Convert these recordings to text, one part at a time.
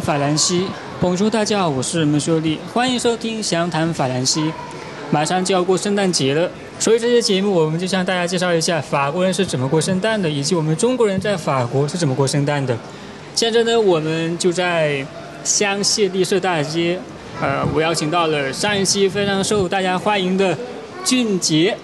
法兰西，bonjour，大家好，我是门秀丽，欢迎收听详谈法兰西。马上就要过圣诞节了，所以这期节目我们就向大家介绍一下法国人是怎么过圣诞的，以及我们中国人在法国是怎么过圣诞的。现在呢，我们就在香榭丽舍大街，呃，我邀请到了上一期非常受大家欢迎的俊杰。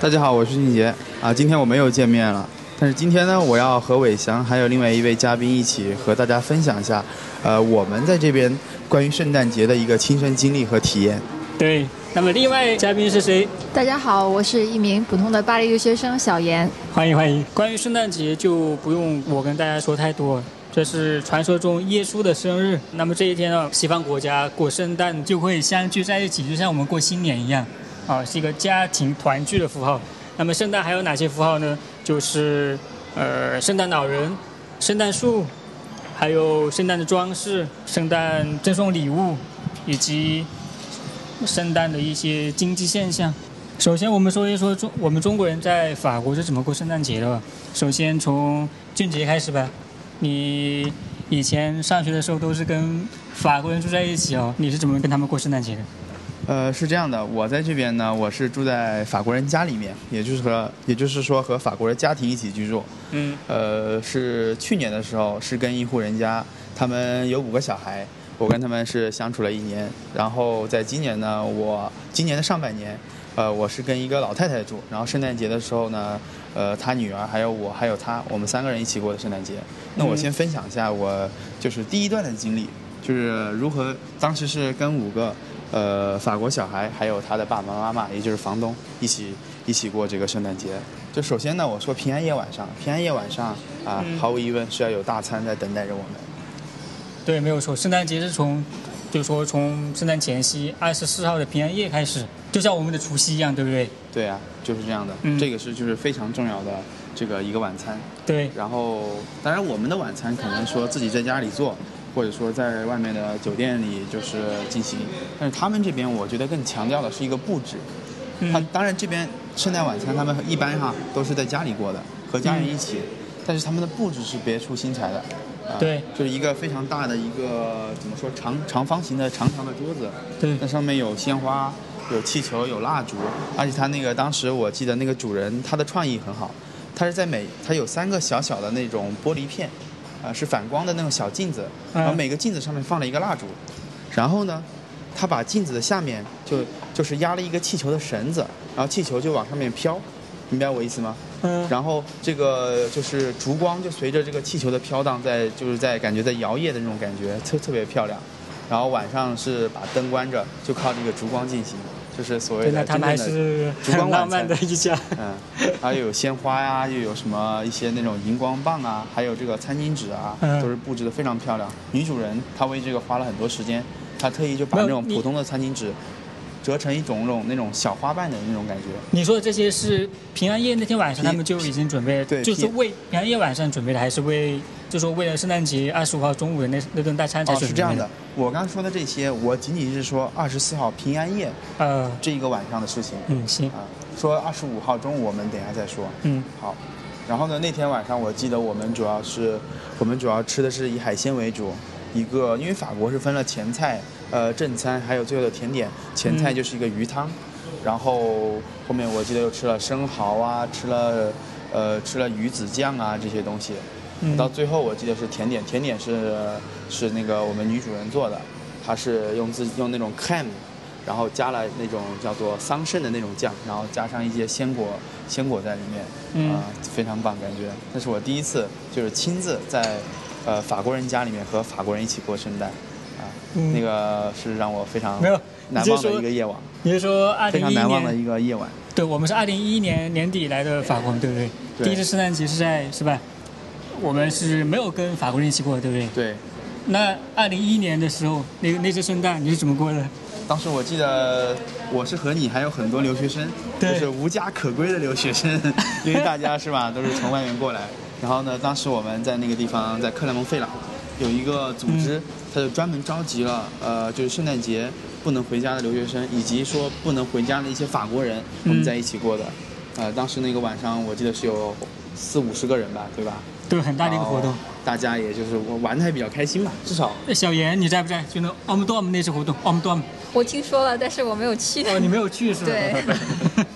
大家好，我是俊杰啊，今天我们又见面了。但是今天呢，我要和伟翔还有另外一位嘉宾一起和大家分享一下，呃，我们在这边关于圣诞节的一个亲身经历和体验。对，那么另外嘉宾是谁？大家好，我是一名普通的巴黎留学生小严。欢迎欢迎。关于圣诞节就不用我跟大家说太多，这是传说中耶稣的生日。那么这一天呢，西方国家过圣诞就会相聚在一起，就像我们过新年一样，啊，是一个家庭团聚的符号。那么圣诞还有哪些符号呢？就是呃，圣诞老人、圣诞树，还有圣诞的装饰、圣诞赠送礼物，以及圣诞的一些经济现象。首先，我们说一说中我们中国人在法国是怎么过圣诞节的吧。首先从俊杰开始吧。你以前上学的时候都是跟法国人住在一起哦，你是怎么跟他们过圣诞节的？呃，是这样的，我在这边呢，我是住在法国人家里面，也就是和，也就是说和法国人家庭一起居住。嗯。呃，是去年的时候是跟一户人家，他们有五个小孩，我跟他们是相处了一年。然后在今年呢，我今年的上半年，呃，我是跟一个老太太住。然后圣诞节的时候呢，呃，她女儿还有我还有她，我们三个人一起过的圣诞节。那我先分享一下我就是第一段的经历，就是如何当时是跟五个。呃，法国小孩还有他的爸爸妈妈，也就是房东，一起一起过这个圣诞节。就首先呢，我说平安夜晚上，平安夜晚上啊，毫无疑问是要有大餐在等待着我们。对，没有错，圣诞节是从，就是说从圣诞前夕二十四号的平安夜开始，就像我们的除夕一样，对不对？对啊，就是这样的。这个是就是非常重要的这个一个晚餐。对。然后，当然我们的晚餐可能说自己在家里做。或者说在外面的酒店里就是进行，但是他们这边我觉得更强调的是一个布置。他当然这边圣诞晚餐他们一般哈都是在家里过的，和家人一起，但是他们的布置是别出心裁的。对，就是一个非常大的一个怎么说长长方形的长长的桌子。对，那上面有鲜花，有气球，有蜡烛，而且他那个当时我记得那个主人他的创意很好，他是在每他有三个小小的那种玻璃片。啊，是反光的那种小镜子，然后每个镜子上面放了一个蜡烛，然后呢，他把镜子的下面就就是压了一个气球的绳子，然后气球就往上面飘，明白我意思吗？嗯。然后这个就是烛光就随着这个气球的飘荡，在就是在感觉在摇曳的那种感觉，特特别漂亮。然后晚上是把灯关着，就靠这个烛光进行。就是所谓的真正的烛光浪漫的一家，嗯，还有鲜花呀，又有什么一些那种荧光棒啊，还有这个餐巾纸啊，都是布置的非常漂亮。女主人她为这个花了很多时间，她特意就把那种普通的餐巾纸折成一种种那种小花瓣的那种感觉。你说的这些是平安夜那天晚上他们就已经准备，对，就是为平安夜晚上准备的，还是为？就说为了圣诞节二十五号中午的那那顿大餐才是这样的。我刚说的这些，我仅仅是说二十四号平安夜，呃，这一个晚上的事情。嗯，行。啊，说二十五号中午我们等下再说。嗯，好。然后呢，那天晚上我记得我们主要是，我们主要吃的是以海鲜为主。一个，因为法国是分了前菜、呃正餐，还有最后的甜点。前菜就是一个鱼汤，然后后面我记得又吃了生蚝啊，吃了呃吃了鱼子酱啊这些东西。到最后我记得是甜点，甜点是是那个我们女主人做的，她是用自用那种 cream，然后加了那种叫做桑葚的那种酱，然后加上一些鲜果鲜果在里面，啊非常棒感觉。那是我第一次就是亲自在呃法国人家里面和法国人一起过圣诞，啊那个是让我非常没有难忘的一个夜晚。你是说非常难忘的一个夜晚？对，我们是二零一一年年底来的法国，对不对？第一次圣诞节是在是吧？我们是没有跟法国人一起过，对不对？对。那二零一一年的时候，那个那次圣诞你是怎么过的？当时我记得我是和你还有很多留学生，就是无家可归的留学生，因为大家是吧，都是从外面过来。然后呢，当时我们在那个地方，在克莱蒙费朗，有一个组织，他就专门召集了呃，就是圣诞节不能回家的留学生，以及说不能回家的一些法国人，我们在一起过的。呃，当时那个晚上，我记得是有四五十个人吧，对吧？对，很大的一个活动。大家也就是玩的还比较开心吧，至少。小严，你在不在？就那 o m d o m 那次活动 o m d o m 我听说了，但是我没有去。哦，你没有去是吧？对。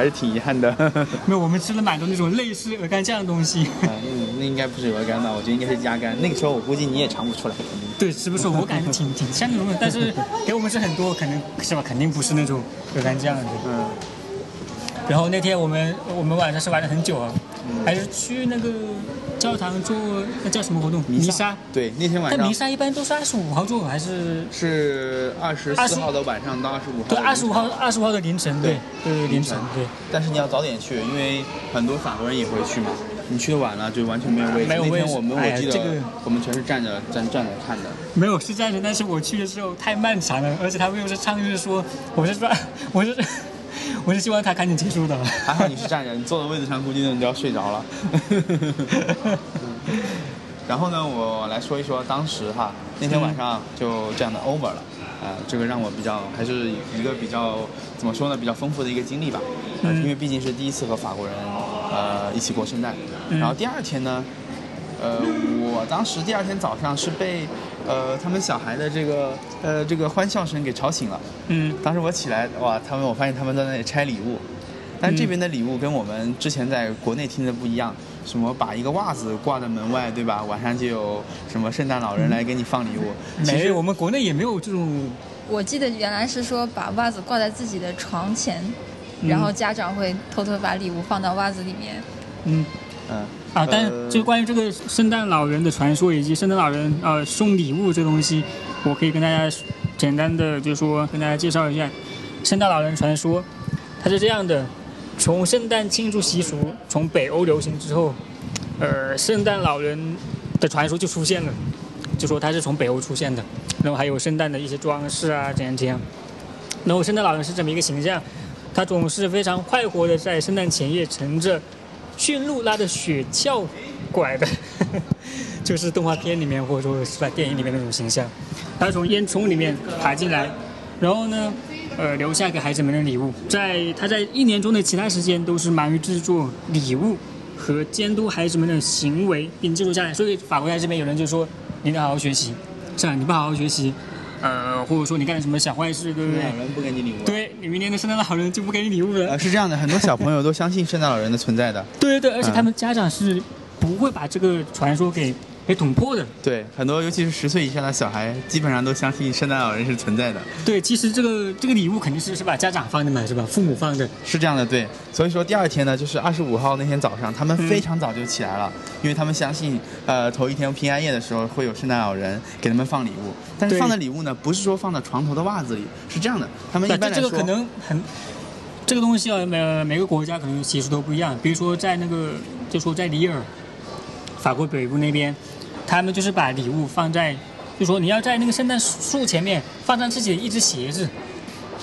还是挺遗憾的。没有，我们吃了蛮多那种类似鹅肝酱的东西。啊，那那应该不是鹅肝吧？我觉得应该是鸭肝。那个时候我估计你也尝不出来。对，吃不出？我感觉挺挺像那种，但是给我们吃很多，可能是吧？肯定不是那种鹅肝酱的。嗯。然后那天我们我们晚上是玩了很久啊，还是去那个教堂做那叫什么活动？弥撒。对，那天晚上。但弥撒一般都是二十五号做，还是？是二十四号的晚上到二十五号。对，二十五号二十五号的凌晨，对对对凌晨对。但是你要早点去，因为很多法国人也会去嘛。你去的晚了就完全没有位置。没有位置。那天我们我记得我们全是站着站站着看的。没有是站着，但是我去的时候太漫长了，而且他们又是唱，就是说我是说 我是。我是希望他赶紧结束的。还好你是站着，你坐在位子上估计你就要睡着了。然后呢，我来说一说当时哈，那天晚上就这样的 over 了。呃，这个让我比较还是一个比较怎么说呢，比较丰富的一个经历吧。嗯。因为毕竟是第一次和法国人呃一起过圣诞。然后第二天呢，呃，我当时第二天早上是被。呃，他们小孩的这个呃这个欢笑声给吵醒了。嗯，当时我起来，哇，他们我发现他们在那里拆礼物，但这边的礼物跟我们之前在国内听的不一样，什么把一个袜子挂在门外，对吧？晚上就有什么圣诞老人来给你放礼物。其实我们国内也没有这种。我记得原来是说把袜子挂在自己的床前，然后家长会偷偷把礼物放到袜子里面。嗯嗯。啊，但是就关于这个圣诞老人的传说以及圣诞老人呃送礼物这东西，我可以跟大家简单的就是说跟大家介绍一下，圣诞老人传说，它是这样的，从圣诞庆祝习俗从北欧流行之后，呃，圣诞老人的传说就出现了，就说它是从北欧出现的，然后还有圣诞的一些装饰啊，怎样怎样，然后圣诞老人是这么一个形象，他总是非常快活的在圣诞前夜乘着。驯鹿拉着雪橇拐的，就是动画片里面或者说是在电影里面那种形象。他从烟囱里面爬进来，然后呢，呃，留下给孩子们的礼物。在他在一年中的其他时间都是忙于制作礼物和监督孩子们的行为，并记录下来。所以法国在这边有人就说：“你得好好学习，是吧？你不好好学习。”呃，或者说你干了什么小坏事，对不对？老人不给你礼物。对你明年的圣诞老人就不给你礼物了。呃，是这样的，很多小朋友都相信圣诞老人的存在的。对 对对，而且他们家长是不会把这个传说给。给捅破的，对很多，尤其是十岁以下的小孩，基本上都相信圣诞老人是存在的。对，其实这个这个礼物肯定是是把家长放的嘛，是吧？父母放的，是这样的。对，所以说第二天呢，就是二十五号那天早上，他们非常早就起来了，因为他们相信，呃，头一天平安夜的时候会有圣诞老人给他们放礼物。但是放的礼物呢，不是说放到床头的袜子里，是这样的。他们一般来说，这个可能很，这个东西啊，每每个国家可能习俗都不一样。比如说在那个，就说在里尔，法国北部那边。他们就是把礼物放在，就说你要在那个圣诞树前面放上自己的一只鞋子。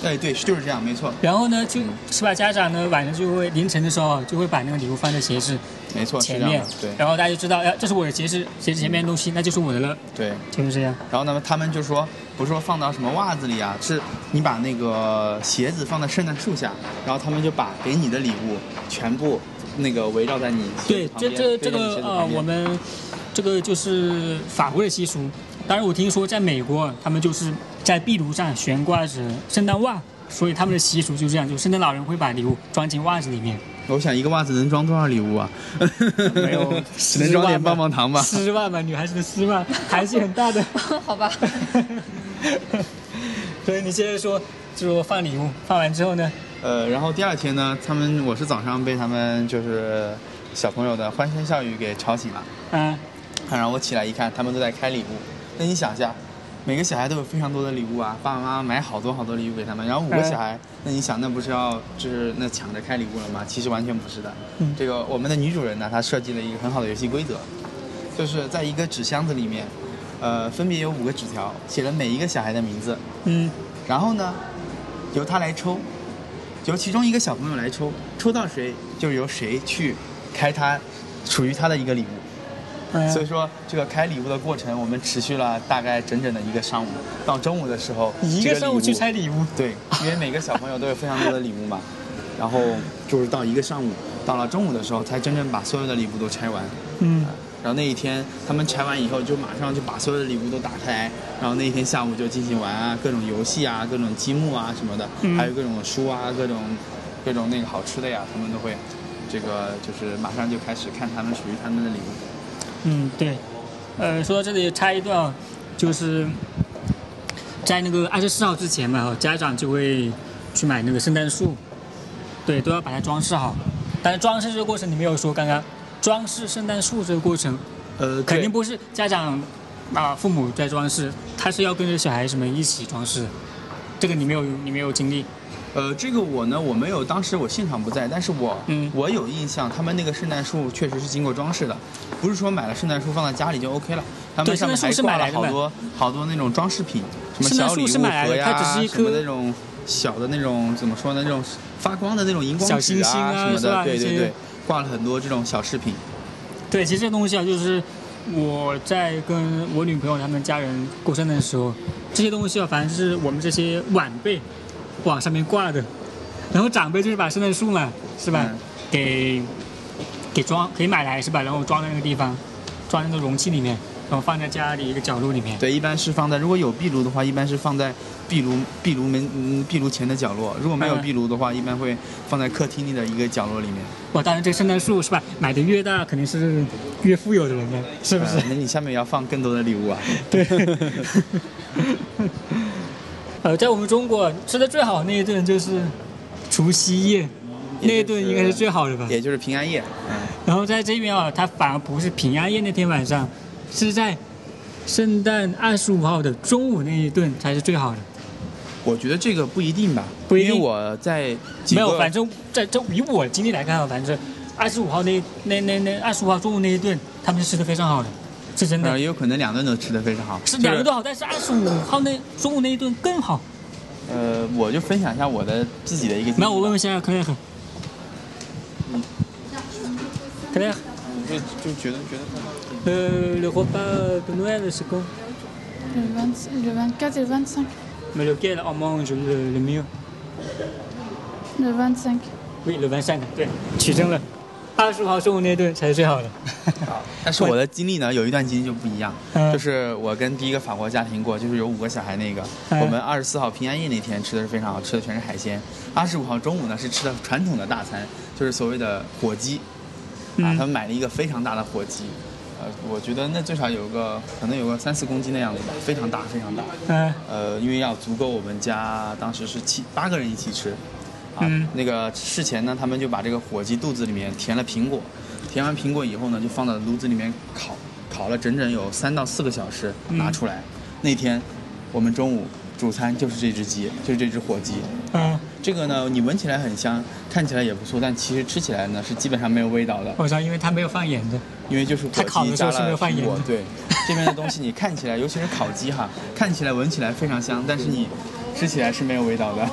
哎，对，就是这样，没错。然后呢，就是吧？家长呢晚上就会凌晨的时候就会把那个礼物放在鞋子，没错，前面。对。然后大家就知道，哎，这是我的鞋子，鞋子前面的东西，那就是我的了。对，就是这样。然后呢，他们就说，不是说放到什么袜子里啊，是你把那个鞋子放在圣诞树下，然后他们就把给你的礼物全部那个围绕在你对，这这这个呃，我们。这个就是法国的习俗，当然我听说在美国，他们就是在壁炉上悬挂着圣诞袜，所以他们的习俗就这样，就圣诞老人会把礼物装进袜子里面。我想一个袜子能装多少礼物啊？没有，只能装点棒棒糖吧。丝袜嘛，女孩子的丝袜还是很大的。好吧。所以你接着说，就说放礼物，放完之后呢？呃，然后第二天呢，他们我是早上被他们就是小朋友的欢声笑语给吵醒了。嗯。然后我起来一看，他们都在开礼物。那你想一下，每个小孩都有非常多的礼物啊，爸爸妈妈买好多好多礼物给他们。然后五个小孩，那你想，那不是要就是那抢着开礼物了吗？其实完全不是的。这个我们的女主人呢，她设计了一个很好的游戏规则，就是在一个纸箱子里面，呃，分别有五个纸条，写了每一个小孩的名字。嗯。然后呢，由他来抽，由其中一个小朋友来抽，抽到谁就由谁去开他属于他的一个礼物。所以说，这个开礼物的过程，我们持续了大概整整的一个上午。到中午的时候，一个上午去拆礼物。对，因为每个小朋友都有非常多的礼物嘛。然后就是到一个上午，到了中午的时候才真正把所有的礼物都拆完。嗯，然后那一天他们拆完以后，就马上就把所有的礼物都打开，然后那一天下午就进行玩啊，各种游戏啊，各种积木啊什么的，嗯还有各种书啊，各种各种那个好吃的呀，他们都会这个就是马上就开始看他们属于他们的礼物。嗯，对，呃，说到这里插一段啊，就是在那个二十四号之前嘛，家长就会去买那个圣诞树，对，都要把它装饰好。但是装饰这个过程你没有说，刚刚装饰圣诞树这个过程呃，肯定不是家长啊、父母在装饰，他是要跟着小孩子们一起装饰。这个你没有，你没有经历。呃，这个我呢，我没有，当时我现场不在，但是我、嗯我有印象，他们那个圣诞树确实是经过装饰的，不是说买了圣诞树放在家里就 OK 了，他们上面还挂了买来的好多好多那种装饰品，什么小礼物盒呀，它只是一什么那种小的那种怎么说呢，那种发光的那种荧光小纸星星啊什么的，对对对，挂了很多这种小饰品。对，其实这东西啊，就是我在跟我女朋友他们家人过生日的时候，这些东西啊，反正是我们这些晚辈往上面挂的，然后长辈就是把圣诞树嘛，是吧？嗯给给装可以买来是吧？然后装在那个地方，装在那个容器里面，然后放在家里一个角落里面。对，一般是放在如果有壁炉的话，一般是放在壁炉壁炉门嗯壁炉前的角落；如果没有嗯壁炉的话，一般会放在客厅里的一个角落里面。哇，当然这个圣诞树是吧？买的越大，肯定是越富有的人呢，是不是？呃那你下面要放更多的礼物啊。对。呃，在我们中国吃的最好那一顿就是除夕夜，那一顿应该是最好的吧？也就是平安夜。嗯，然后在这边啊，它反而不是平安夜那天晚上，是在圣诞二十五号的中午那一顿才是最好的。我觉得这个不一定吧，不一定因为我在没有，反正在这以我经历来看啊，反正二十五号那那那那二十五号中午那一顿，他们是吃的非常好的，是真的呃，。也有可能两顿都吃的非常好。是两顿都好，但是二十五号那中午那一顿更好。呃，我就分享一下我的自己的一个经历吧。那我问问一下克莱尔，克莱尔，就就觉得觉得呃，le repas de Noël c'est quand Le, 20 le 24 et le 25. Mais lequel on mange le le mieux Le 25. Oui, le 25对，取证了。二十五号中午那顿才是最好的。但是我的经历呢，有一段经历就不一样，嗯就是我跟第一个法国家庭过，就是有五个小孩那个，嗯我们二十四号平安夜那天吃的是非常好，吃的全是海鲜。二十五号中午呢是吃的传统的大餐，就是所谓的火鸡，啊，嗯他们买了一个非常大的火鸡，呃，我觉得那最少有个可能有个三四公斤的样子吧，非常大非常大。嗯呃，因为要足够我们家当时是七八个人一起吃，啊，嗯那个事前呢，他们就把这个火鸡肚子里面填了苹果，填完苹果以后呢，就放到炉子里面烤，烤了整整有三到四个小时，嗯拿出来。那天我们中午主餐就是这只鸡，就是这只火鸡。嗯，这个呢，你闻起来很香，看起来也不错，但其实吃起来呢是基本上没有味道的，我知道，因为它没有放盐的。因为就是它烤的时候是没有放盐的。果对，这边的东西你看起来，尤其是烤鸡哈，看起来闻起来非常香，但是你吃起来是没有味道的。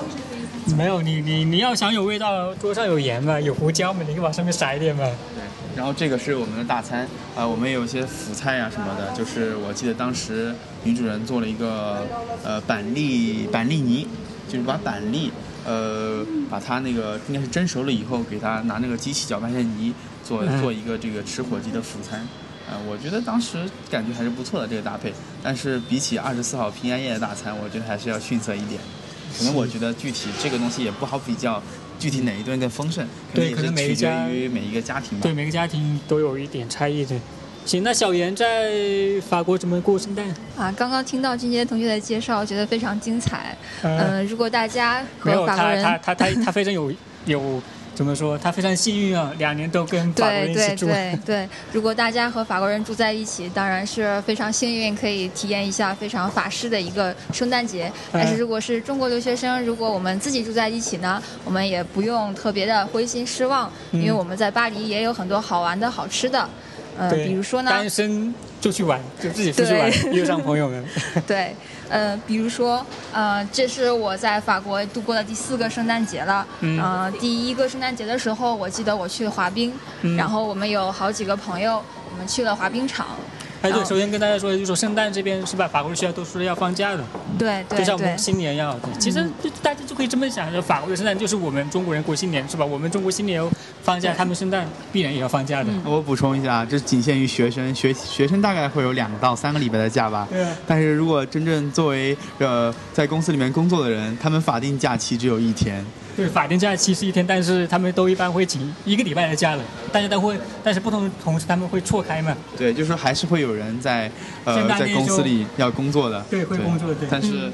没有你你你要想有味道，桌上有盐嘛，有胡椒嘛，你就往上面撒一点嘛。对然后这个是我们的大餐，呃，我们也有一些辅菜啊什么的。就是我记得当时女主人做了一个呃板栗板栗泥，就是把板栗呃把它那个应该是蒸熟了以后，给它拿那个机器搅拌成泥，做嗯做一个这个吃火鸡的辅餐。呃，我觉得当时感觉还是不错的这个搭配，但是比起二十四号平安夜的大餐，我觉得还是要逊色一点。可能我觉得具体这个东西也不好比较，具体哪一顿更丰盛，可能也对可能是取决于每一个家庭吧对，。每个家庭都有一点差异的。行，那小严在法国怎么过圣诞？啊，刚刚听到这些同学的介绍，觉得非常精彩。呃嗯、如果大家和法国人他他他他他非常有 有怎么说？他非常幸运啊，两年都跟法国人对对一起住。对对，如果大家和法国人住在一起，当然是非常幸运，可以体验一下非常法式的一个圣诞节。但是如果是中国留学生，如果我们自己住在一起呢，我们也不用特别的灰心失望，因为嗯我们在巴黎也有很多好玩的好吃的。呃，比如说呢，单身就去玩，就自己出去玩，对约上朋友们。对，呃，比如说，呃，这是我在法国度过的第四个圣诞节了。嗯呃，第一个圣诞节的时候，我记得我去滑冰，嗯然后我们有好几个朋友，我们去了滑冰场。哎，对，首先跟大家说，就是说圣诞这边是吧？法国的学校都是要放假的，对对对就像我们，新年一样。对，其实就大家就可以这么想，就法国的圣诞就是我们中国人过新年是吧？我们中国新年放假，他们圣诞必然也要放假的。我补充一下，这仅限于学生，学学生大概会有两到三个礼拜的假吧。对啊但是如果真正作为呃在公司里面工作的人，他们法定假期只有一天。对，法定假期是一天，但是他们都一般会请一个礼拜的假了。大家都会，但是不同的同事他们会错开嘛。对，就是说还是会有人在呃在公司里要工作的。对会工作对。但是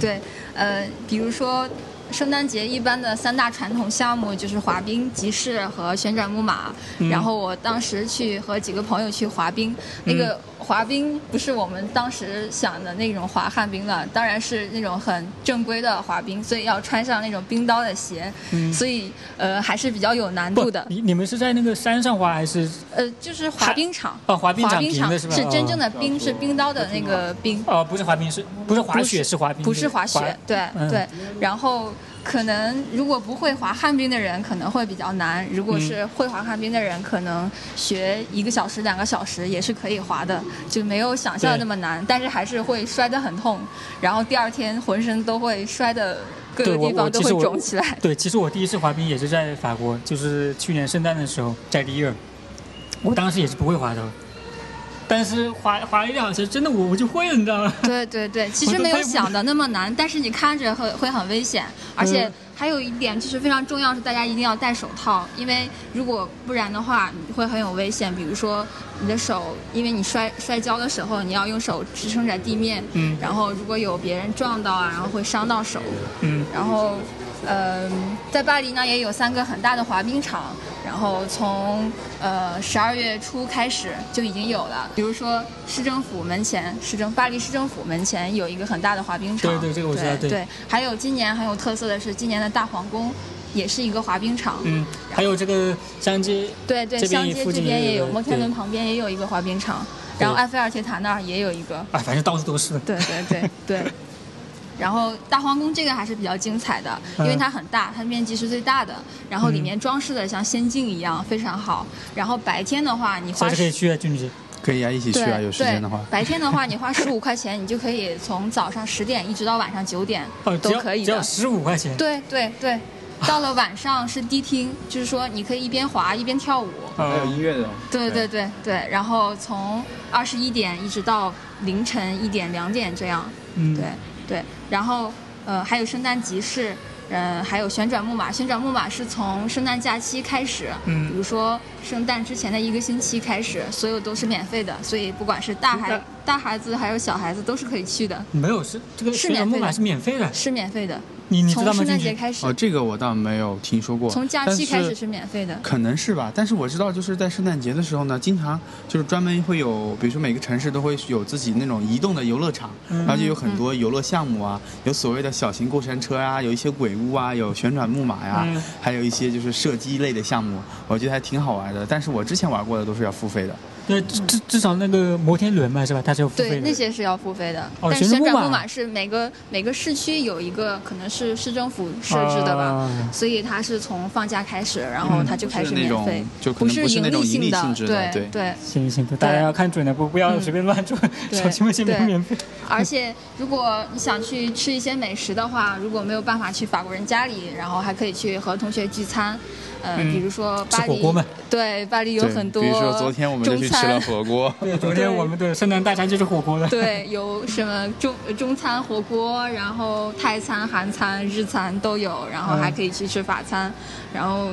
对，呃，比如说圣诞节一般的三大传统项目就是滑冰、集市和旋转木马。嗯然后我当时去和几个朋友去滑冰，那个滑冰不是我们当时想的那种滑旱冰了，当然是那种很正规的滑冰，所以要穿上那种冰刀的鞋，嗯所以呃还是比较有难度的。你你们是在那个山上滑还是？呃，就是滑冰场，哦滑冰场是真正的冰，是冰刀的那个冰。哦，不是滑冰，是不是滑雪？是滑冰，不是滑雪，对、嗯对。然后可能如果不会滑旱冰的人可能会比较难，如果是嗯。会滑旱冰的人，可能学一个小时、两个小时也是可以滑的，就没有想象的那么难，但是还是会摔得很痛，然后第二天浑身都会摔的各个地方都会肿起来。对，其实我第一次滑冰也是在法国，就是去年圣诞的时候在里尔，我当时也是不会滑的，但是滑滑了一两下，真的我我就会了，你知道吗？对对对，其实没有想的那么难，但是你看着会会很危险，而且嗯还有一点就是非常重要，是大家一定要戴手套，因为如果不然的话，你会很有危险。比如说你的手，因为你摔摔跤的时候，你要用手支撑着地面，嗯然后如果有别人撞到啊，然后会伤到手，嗯，然后，呃，在巴黎呢也有三个很大的滑冰场，然后从呃十二月初开始就已经有了。比如说市政府门前，市政巴黎市政府门前有一个很大的滑冰场。对对这个我知道对对还有今年很有特色的是，今年的大皇宫也是一个滑冰场。嗯，还有这个相街，对对，香街这边也有，摩天轮旁边也有一个滑冰场，然后埃菲尔铁塔那儿也有一个。啊，反正到处都是。对对对对。然后大皇宫这个还是比较精彩的，因为嗯它很大，它面积是最大的，然后里面装饰的像仙境一样，非常好。然后白天的话，你花可以去啊，俊子。可以啊，一起去啊，有时间的话。白天的话，你花十五块钱，你就可以从早上十点一直到晚上九点哦，都可以的。只要十五块钱。对对对，到了晚上是迪厅，就是说你可以一边滑一边跳舞。还有哦，音乐的。对对对对，然后从二十一点一直到凌晨一点两点这样。嗯，对对，然后呃还有圣诞集市，嗯、还有旋转木马。旋转木马是从圣诞假期开始，嗯比如说圣诞之前的一个星期开始，所有都是免费的，所以不管是大孩大孩子还有小孩子都是可以去的，没有是这个是旋转木马是免费的，是免费的。你你知道吗？从圣诞？节开始，哦，这个我倒没有听说过。从假但是期开始是免费的。可能是吧，但是我知道，就是在圣诞节的时候呢，经常就是专门会有，比如说每个城市都会有自己那种移动的游乐场，嗯然后就有很多游乐项目啊，有所谓的小型过山车啊，有一些鬼屋啊，有旋转木马呀、嗯还有一些就是射击类的项目，我觉得还挺好玩的。但是我之前玩过的都是要付费的。对，至至至少那个摩天轮嘛，是吧？它是要付费对，那些是要付费的，哦但旋旋转木马是每个每个市区有一个，可能是市政府设置的吧，啊所以它是从放假开始，然后它就开始免费，就可能不是那种盈利性的对对对。行行，大家要看准了，不不要随便乱转，对小心会先免免费。而且如果你想去吃一些美食的话，如果没有办法去法国人家里，然后还可以去和同学聚餐，呃，嗯比如说巴黎，吃火锅嘛对，巴黎有很多比如说昨天我们去吃了餐。火锅，对，昨天我们的圣诞大餐就是火锅了。对，有什么中中餐火锅，然后泰餐、韩餐、日餐都有，然后还可以去吃法餐，然后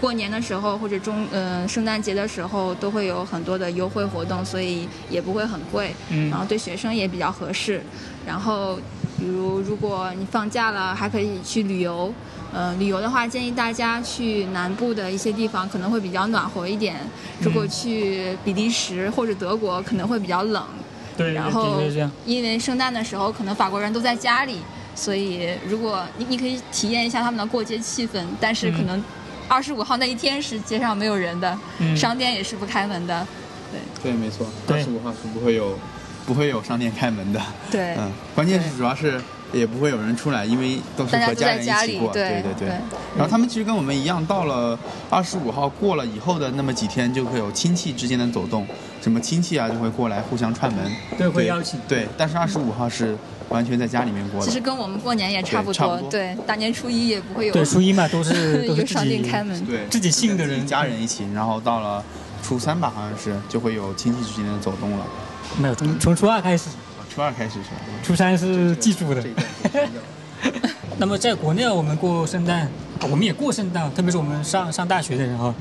过年的时候或者中呃圣诞节的时候都会有很多的优惠活动，所以也不会很贵，嗯然后对学生也比较合适。然后比如如果你放假了，还可以去旅游。呃，旅游的话，建议大家去南部的一些地方，可能会比较暖和一点。如果去比利时或者德国，可能会比较冷。对，然后。因为圣诞的时候，可能法国人都在家里，所以如果你你可以体验一下他们的过节气氛，但是可能二十五号那一天是街上没有人的，嗯商店也是不开门的。对，对没错，二十五号是不会有不会有商店开门的。对，嗯，关键是主要是也不会有人出来，因为都是和家人一起过。里对对对然后他们其实跟我们一样，到了二十五号过了以后的那么几天，就会有亲戚之间的走动，什么亲戚啊就会过来互相串门。对会邀请对，但是二十五号是完全在家里面过的。其实跟我们过年也差不多，对差不多对，大年初一也不会有对，初一嘛都是 都是商店己开门。对自己信的人家人一起，然后到了初三吧，好像是就会有亲戚之间的走动了。没有从从初二开始，初二开始是吧？初三是寄住的 那么在国内，我们过圣诞，我们也过圣诞，特别是我们上上大学的人哈，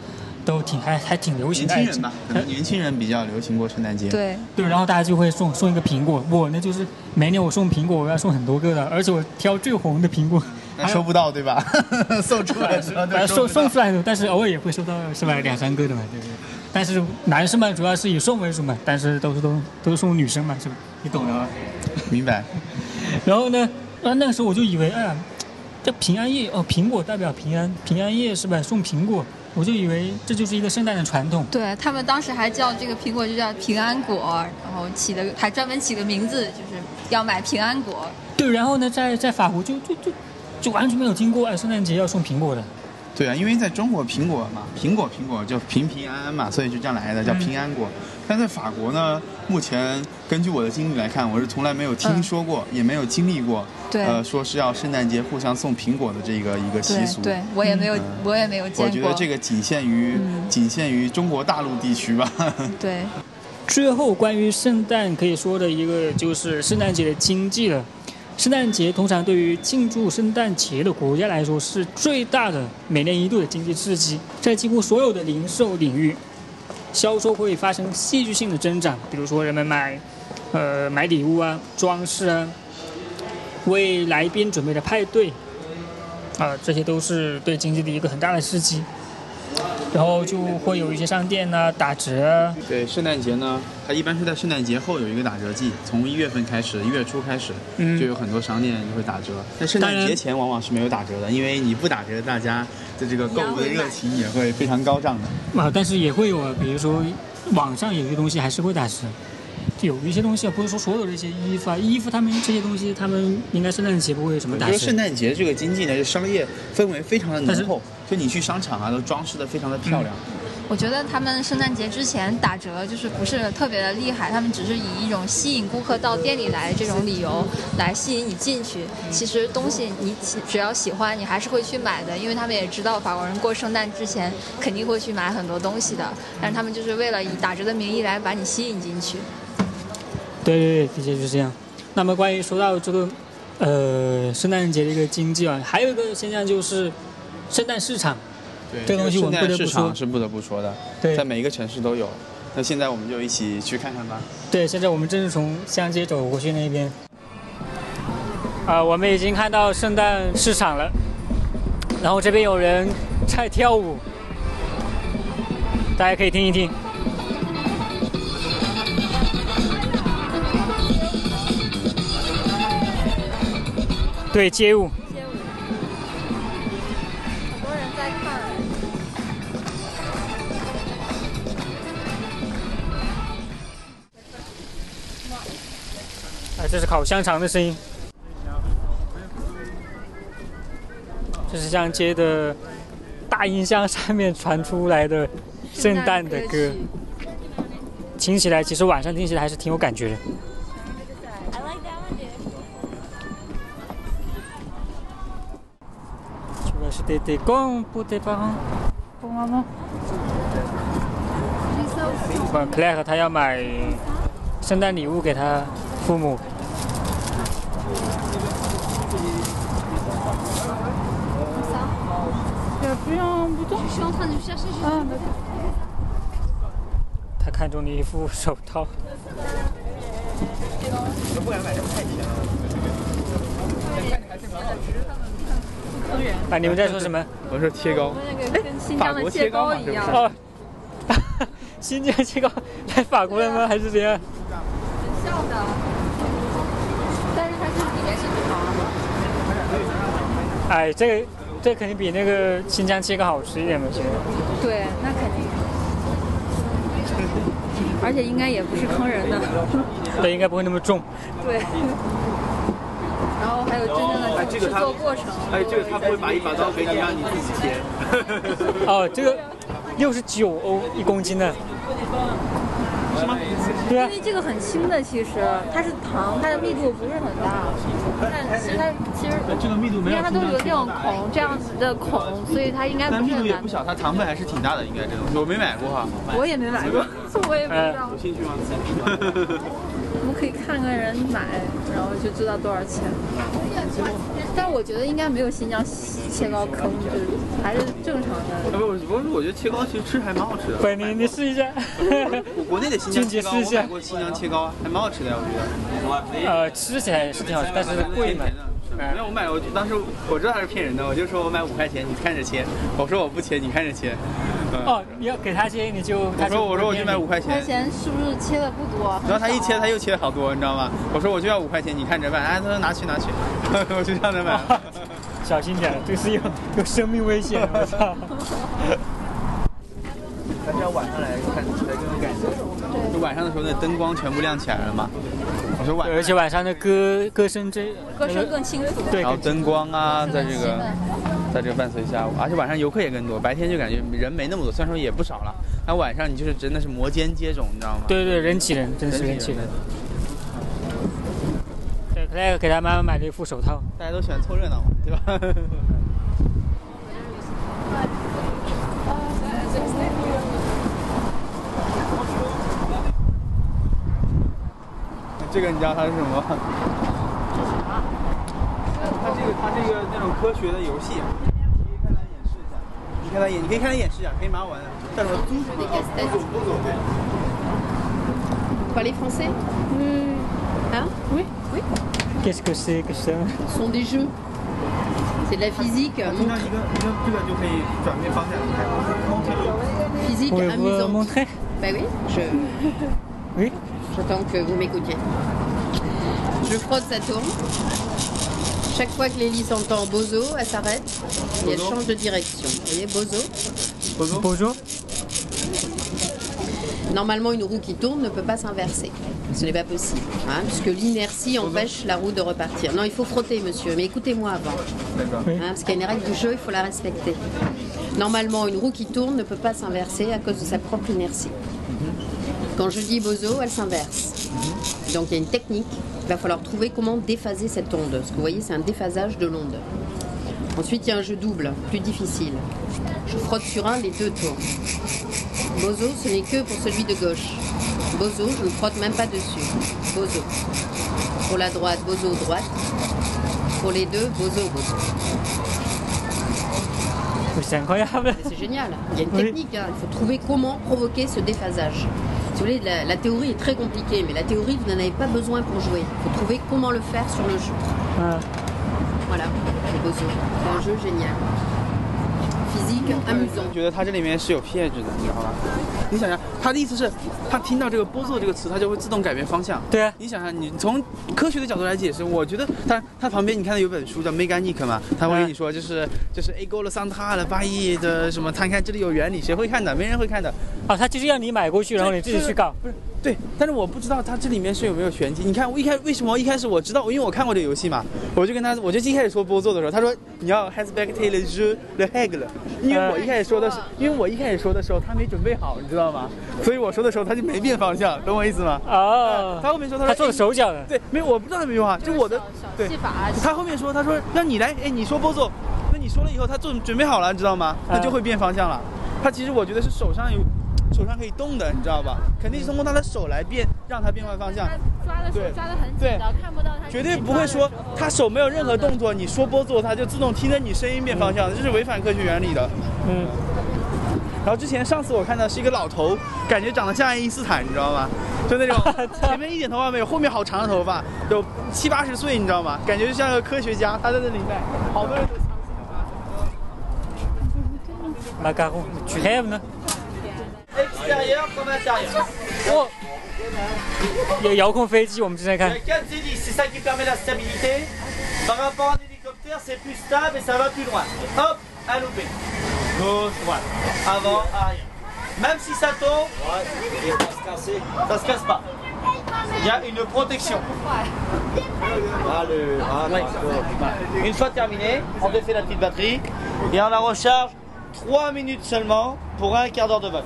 都挺还还挺流行的。年轻人吧，可能年轻人比较流行过圣诞节。对，对，然后大家就会送送一个苹果。我那就是每年我送苹果，我要送很多个的，而且我挑最红的苹果。那收不到对吧？送出来的时候呃，送。送出来的，但是偶尔也会收到是吧两三个的嘛，对不对？但是男生嘛，主要是以送为主嘛，但是都是都都是送女生嘛，是吧？你懂的吗？明白。然后呢，然后那个时候我就以为，哎呀，这平安夜哦，苹果代表平安，平安夜是吧？送苹果，我就以为这就是一个圣诞的传统。对他们当时还叫这个苹果就叫平安果，然后起的还专门起个名字，就是要买平安果。对，然后呢，在在法国就就就就完全没有听过哎，圣诞节要送苹果的。对啊，因为在中国苹果嘛，苹果苹果就平平安安嘛，所以就这样来的，叫平安果。但在法国呢，目前根据我的经历来看，我是从来没有听说过，也没有经历过，对呃，说是要圣诞节互相送苹果的这个一个习俗。对对，我也没有，我也没有见过。我觉得这个仅限于、嗯仅限于中国大陆地区吧。对，最后关于圣诞可以说的一个就是圣诞节的经济了。圣诞节通常对于庆祝圣诞节的国家来说是最大的每年一度的经济刺激，在几乎所有的零售领域，销售会发生戏剧性的增长。比如说人们买，呃，买礼物啊、装饰啊，为来宾准备的派对，啊、这些都是对经济的一个很大的刺激。然后就会有一些商店呢、打折啊，对，圣诞节呢，它一般是在圣诞节后有一个打折季，从一月份开始，一月初开始，嗯就有很多商店就会打折。但圣诞节前往往是没有打折的，因为你不打折，大家的这个购物的热情也会非常高涨的。啊，但是也会有啊，比如说网上有些东西还是会打折，有一些东西啊，不是说所有这些衣服啊，衣服他们这些东西，他们应该圣诞节不会有什么打折我觉得圣。诞节这个经济呢，就商业氛围非常的浓厚，就你去商场啊，都装饰的非常的漂亮。我觉得他们圣诞节之前打折就是不是特别的厉害，他们只是以一种吸引顾客到店里来这种理由来吸引你进去。其实东西你只要喜欢，你还是会去买的，因为他们也知道法国人过圣诞之前肯定会去买很多东西的，但是他们就是为了以打折的名义来把你吸引进去。对对对，的确就是这样。那么关于说到这个呃圣诞节的一个经济啊，还有一个现象就是圣诞市场。对，这个东西我们不得不说是不得不说的，对在每一个城市都有。那现在我们就一起去看看吧。对，现在我们正是从香街走过去那边。啊、我们已经看到圣诞市场了，然后这边有人在跳舞，大家可以听一听。对，街舞。啊，这是烤香肠的声音。这是像街的大音箱上面传出来的圣诞的歌，听起来其实晚上听起来还是挺有感觉的。这个是得得公不得帮。Pour maman. 不，Claire 他要买圣诞礼物给他父母。D'accord. 他看中了一副手套。啊，你们在说什么？我说贴糕，那个跟新疆的切糕一样，哦，新疆切糕来法国了吗？还是怎样？像的。但是它是里面是糖。哎，这个这肯定比那个新疆切糕好吃一点嘛，其实。对，那肯定。而且应该也不是坑人的。对，应该不会那么重。对。然后还有真正的制作过程。哎，这个他不会把一把刀给你，让你自己切。哦，这个六十九欧一公斤的，是吗？对啊因，为这个很轻的，其实它是糖，它的密度不是很大，但它其实这个密度没有因为它都有这种孔这样子的孔，所以它应该但密不是很难度也不小，它糖分还是挺大的，应该这种。我没买过哈。我也没买过，我也不知道。有兴趣吗？可以看看人买，然后就知道多少钱。但我觉得应该没有新疆切糕坑，就是还是正常的。不是，不是，我觉得切糕其实吃还蛮好吃的。不，你你试一下。我国内的新疆切糕，试一下我买过新疆切糕，还蛮好吃的，我觉得。呃，吃起来是挺好吃，但是贵嘛。没有，我买，我当时我知道他是骗人的，我就说我买五块钱，你看着切。我说我不切，你看着切。嗯，哦，你要给他切，你就我说我说我就买五块钱五块钱，是不是切的不多？然后他一切他又切好多，你知道吗？我说我就要五块钱，你看着办。哎，他说拿去拿去，我就让他买了。小心点，这是有有生命危险，我操！但是要晚上来看才更有感觉。就晚上的时候，那灯光全部亮起来了嘛。我说晚，而且晚上的歌歌声真歌声更清楚。对然后灯光啊，在这个在这个伴随下，而且晚上游客也更多，白天就感觉人没那么多，虽然说也不少了，但晚上你就是真的是摩肩接踵，你知道吗？对对，人挤人，真的是人挤人。对，克莱尔给他妈妈买了一副手套。大家都喜欢凑热闹嘛，对吧？这个你知道它是什么吗？它这个它这个那种科学的游戏，看它演示一下。你看它演，你可以看它演示一下，可以马上玩的。叫什么？猪猪的猪猪猪对。Parlez français Hein Oui, oui. Qu'est-ce que c'est que ça Ce sont des jeux. C'est de la physique, 听到一个一个这个就可以转变方向，你看。physique Pouvez-vous amusante. montrer Bah oui, je, Oui. j'attends que vous m'écoutiez. Je frotte, ça tourne. Chaque fois que l'hélice entend bozo, elle s'arrête et elle change de direction. Vous voyez, bozo. Bonjour. Normalement, une roue qui tourne ne peut pas s'inverser. Ce n'est pas possible, hein, puisque l'inertie empêche la roue de repartir. Non, il faut frotter, monsieur, mais écoutez-moi avant. D'accord. Hein, parce qu'il y a une règle du jeu, il faut la respecter. Normalement, une roue qui tourne ne peut pas s'inverser à cause de sa propre inertie. Quand je dis bozo, elle s'inverse. Donc il y a une technique. Il va falloir trouver comment déphaser cette onde. Parce que vous voyez, c'est un déphasage de l'onde. Ensuite, il y a un jeu double, plus difficile. Je frotte sur un, les deux tournent. Bozo, ce n'est que pour celui de gauche. Bozo, je ne frotte même pas dessus. Bozo. Pour la droite, bozo, droite. Pour les deux, bozo, bozo. C'est incroyable. C'est génial. Il y a une Oui. technique. hein. Il faut trouver comment provoquer ce déphasage. Si vous voulez, la, la théorie est très compliquée, mais la théorie, vous n'en avez pas besoin pour jouer. Il faut trouver comment le faire sur le jeu. Ah. Voilà, c'est Bozo. C'est un jeu génial. Amusant. 觉得它这里面是有骗子的，你知道吧？你想想，他的意思是，他听到这个“波作”这个词，他就会自动改变方向。对啊你想想，你从科学的角度来解释，我觉得他他旁边你看到有本书叫《Mechanic》嘛，他会跟你说，就是就是 A 勾了桑塔了八亿的什么，他看这里有原理，谁会看的？没人会看的。啊，他就是要你买过去，然后你自己去搞。不是对，但是我不知道它这里面是有没有玄机。你看，我一开为什么一开始我知道，因为我看过这个游戏嘛，我就跟他，我就一开始说波作的时候，他说你要 has back t a l e the hag 了，因为我一开始说的是，因为我一开始说的时候他没准备好，你知道吗？所以我说的时候他就没变方向，懂我意思吗？哦，他后面说他说他做的手脚的。对，没有，我不知道他没用啊，就我的对他后面说，他说让你来，哎，你说波作，那你说了以后，他做准备好了，你知道吗？他就会变方向了。他其实我觉得是手上有，手上可以动的，你知道吧？肯定是通过他的手来变，让他变换方向。抓的抓的很紧对的，看不到他。绝对不会说他手没有任何动作，你说波做，他就自动听着你声音变方向，这是违反科学原理的。嗯，然后之前上次我看到是一个老头，感觉长得像爱因斯坦，你知道吗？就那种 前面一点头发没有，后面好长的头发，有七八十岁，你知道吗？感觉就像个科学家，他在那里卖，好多人都相信他。macaron. Tu rêves 呢？extérieur comme intérieur. Oh Il y a Yaokon Feiji, on me dit 4 hélices, c'est ça qui permet la stabilité. Par rapport à un hélicoptère, c'est plus stable et ça va plus loin. Hop, à louper. Gauche, droite, avant, arrière. Même si ça tombe, ouais, ça se casse pas. Il y a une protection. Ah, ah, une fois terminé, on défait la petite batterie et on la recharge 3 minutes seulement pour un quart d'heure de vol.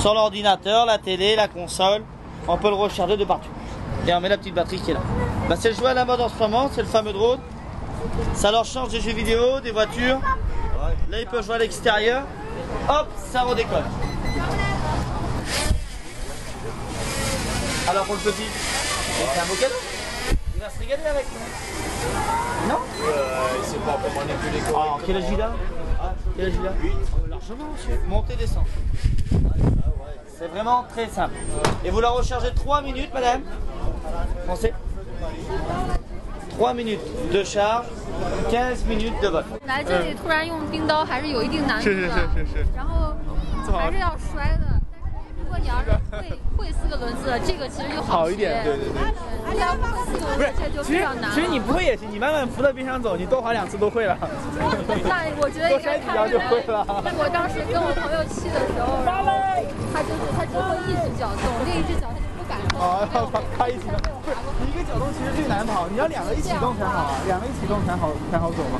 Sur l'ordinateur, la télé, la console, on peut le recharger de partout. Et on met la petite batterie qui est là. Bah, c'est le jouet à la mode en ce moment, c'est le fameux drone. Ça leur change des jeux vidéo, des voitures. Là, ils peuvent jouer à l'extérieur. Hop, ça redécolle. Alors pour le petit, c'est un beau cadeau. Il va se régaler avec. Non C'est pas pour manipuler Ah, quel âge il a Quel âge il a Oh, Largement, monsieur. Montez, descendre. C'est vraiment très simple. Et vous la rechargez 3 minutes, madame Français 3 minutes de charge, 15 minutes de vol. 来这里突然用冰刀还是有一定难度的，是是是是是然后还是要摔的。但是如果你要是会会四个轮子，这个其实就好一学点对对对人家不会四个轮子，这就其实非常难了。其实你不会也行，你慢慢扶在边上走，你多滑两次都会了。那我觉得应该看人。我当时跟我朋友骑的时候，他就是他只会一只脚动，另一只脚他就不敢动。哦，他他一起动，不是一个脚动其实最难跑，你要两个一起动才好啊，两个一起动才好才好走嘛。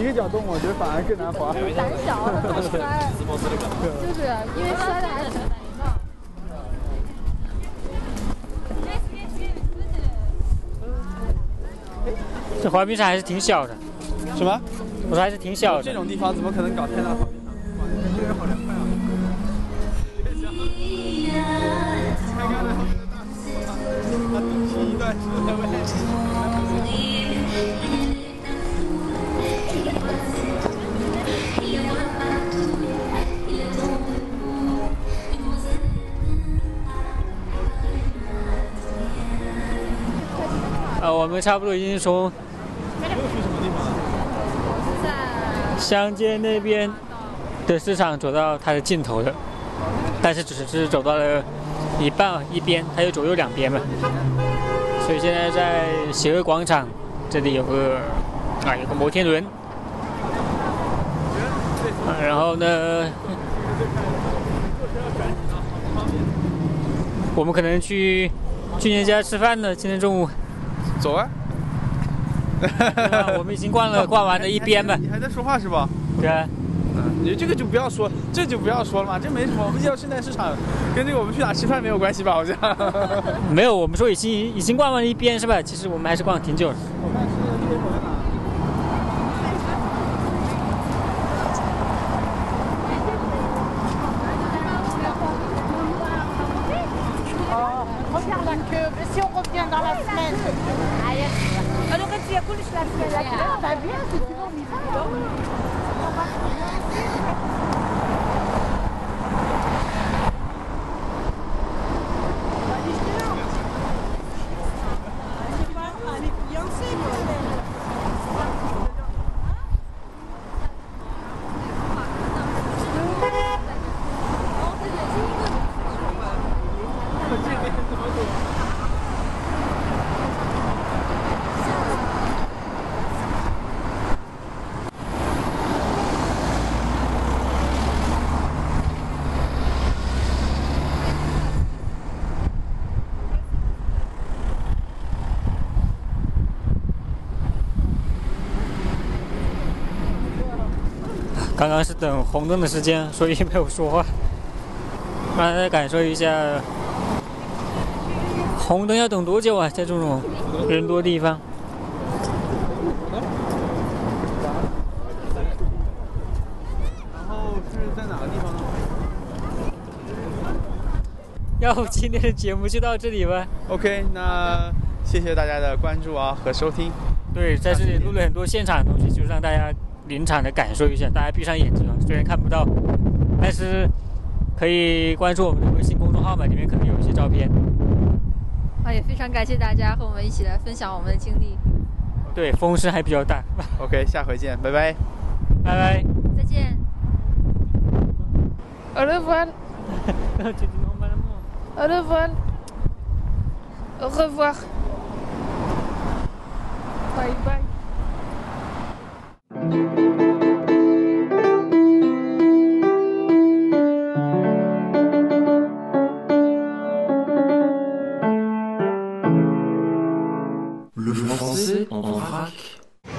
一个脚动我觉得反而更难滑。胆小，怕摔，就是因为摔的还挺难的。这滑冰场还是挺小的，什么？我说还是挺小的。这种地方怎么可能搞太大们差不多已经从乡间那边的市场走到它的尽头了，但是只是走到了一半一边，还有左右两边嘛。所以现在在协和广场这里有个啊有个摩天轮，然后呢，我们可能去去人家吃饭呢，今天中午。走啊！我们已经逛了逛完了一边了。你还在说话是吧？对啊，你这个就不要说，这就不要说了嘛，这没什么。我们叫圣诞市场，跟这个我们去哪吃饭没有关系吧？好像。没有，我们说已经已经逛完了一边是吧？其实我们还是逛了挺久的。que si on revient dans la semaine? Ah, Alors, si la semaine. Bah bien, si tu veux, on y va. 刚刚是等红灯的时间，所以没有说话。让 大家感受一下红灯要等多久啊？在这种人多地方。然后是在哪个地方？要不今天的节目就到这里吧。OK，那谢谢大家的关注啊和收听。对，在这里录了很多现场的东西，就是让大家临场的感受一下。大家闭上眼睛啊，虽然看不到，但是可以关注我们的微信公众号嘛，里面可能有一些照片。啊，也非常感谢大家和我们一起来分享我们的经历。对，风声还比较大。OK，下回见，拜拜。拜拜。再见。Au revoir. Au revoir. Au revoir. Bye bye.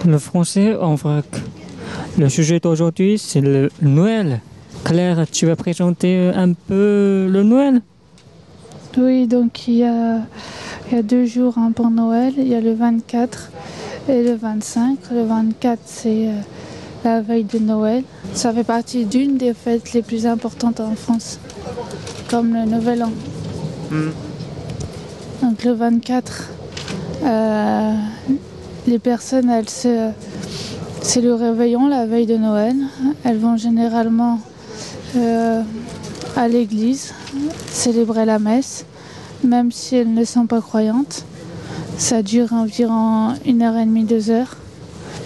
Le français en vrac. Le sujet d'aujourd'hui, c'est le Noël. Claire, tu vas présenter un peu le Noël? Oui, donc il y a, il y a deux jours hein, pour Noël. Il y a le 24 et le 25. Le 24, c'est euh, la veille de Noël. Ça fait partie d'une des fêtes les plus importantes en France, comme le Nouvel An. Donc le 24, euh, les personnes, c'est le réveillon la veille de Noël. Elles vont généralement euh, à l'église célébrer la messe, même si elles ne sont pas croyantes. Ça dure environ une heure et demie, deux heures.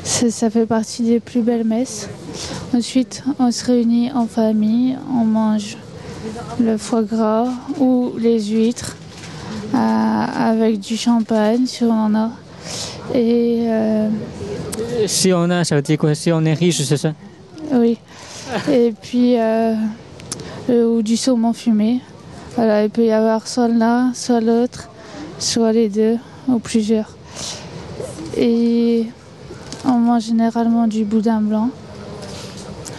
Ça, ça fait partie des plus belles messes. Ensuite, on se réunit en famille, on mange le foie gras ou les huîtres euh, avec du champagne si on en a. Et euh, Si on a, ça veut dire quoi? Si on est riche, c'est ça? Oui. Et puis euh, euh, ou du saumon fumé. Voilà, il peut y avoir soit l'un, soit l'autre, soit les deux ou plusieurs. Et on mange généralement du boudin blanc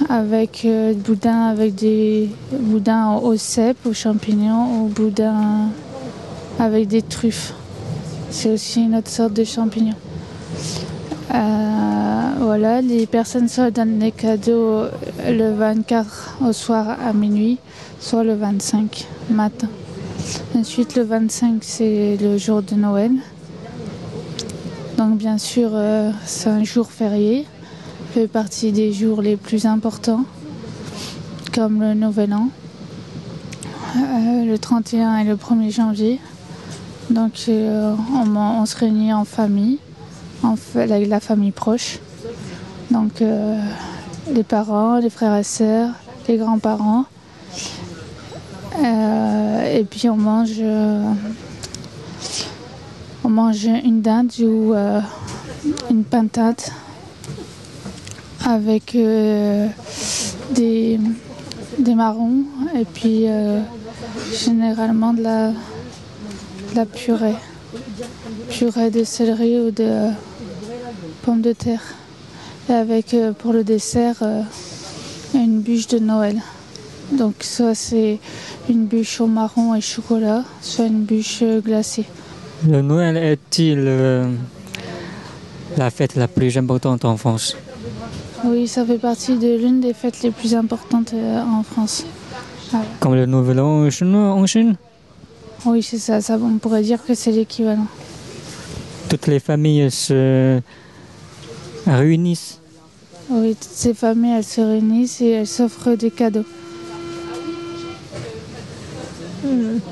avec euh, boudin avec des boudins au cèpe, aux champignons ou boudin avec des truffes. C'est aussi une autre sorte de champignon. Euh, voilà, les personnes soit donnent des cadeaux le 24 au soir à minuit, soit le 25 matin. Ensuite, le 25, c'est le jour de Noël. Donc, bien sûr, euh, c'est un jour férié, fait partie des jours les plus importants, comme le Nouvel An, euh, le 31 et le 1er janvier. Donc, euh, on, se réunit en famille, en avec la famille proche. Donc, euh, les parents, les frères et sœurs, les grands-parents. Euh, et puis, on mange, on mange une dinde ou une pintade avec des, des marrons et puis généralement de la, de la purée. Purée de céleri ou de euh, pommes de terre. Et avec euh, pour le dessert euh, une bûche de Noël. Donc soit c'est une bûche au marron et chocolat, soit une bûche glacée. Le Noël est-il la fête la plus importante en France? Oui, ça fait partie de l'une des fêtes les plus importantes en France. Voilà. Comme le Nouvel An en Chine? Oui, c'est ça, ça, on pourrait dire que c'est l'équivalent. Toutes les familles se réunissent. Oui, toutes ces familles, elles se réunissent et elles s'offrent des cadeaux.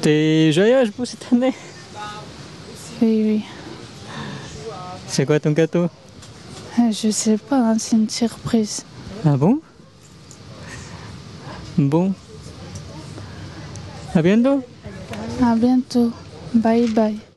T'es joyeuse pour cette année? Oui, oui. C'est quoi ton gâteau Euh, Je sais pas, hein, c'est une surprise. Ah bon? Bon. À bientôt. À bientôt. Bye bye.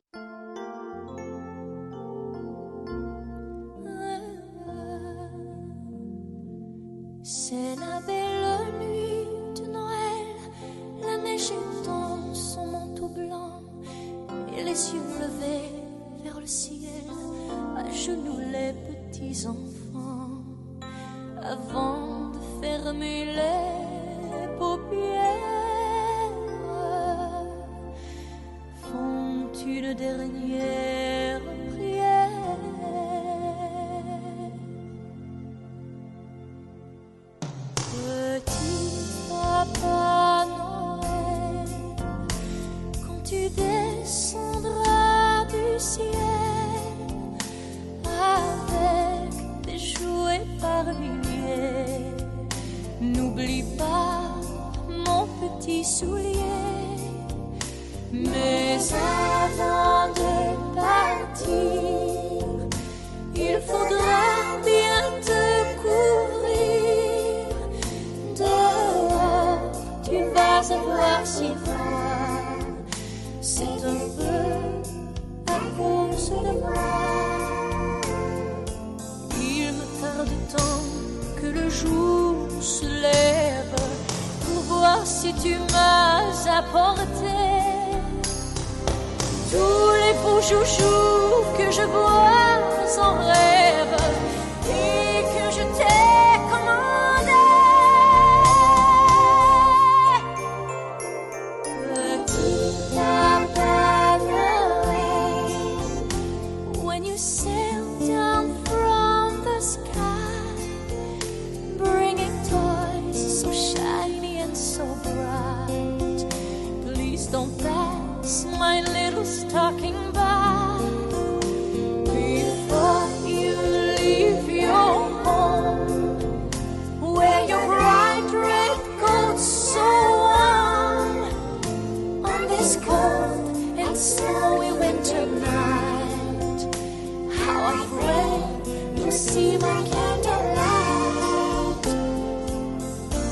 afraid to see my candlelight.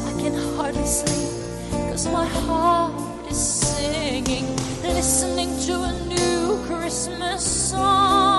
I can hardly sleep, cause my heart is singing, listening to a new Christmas song.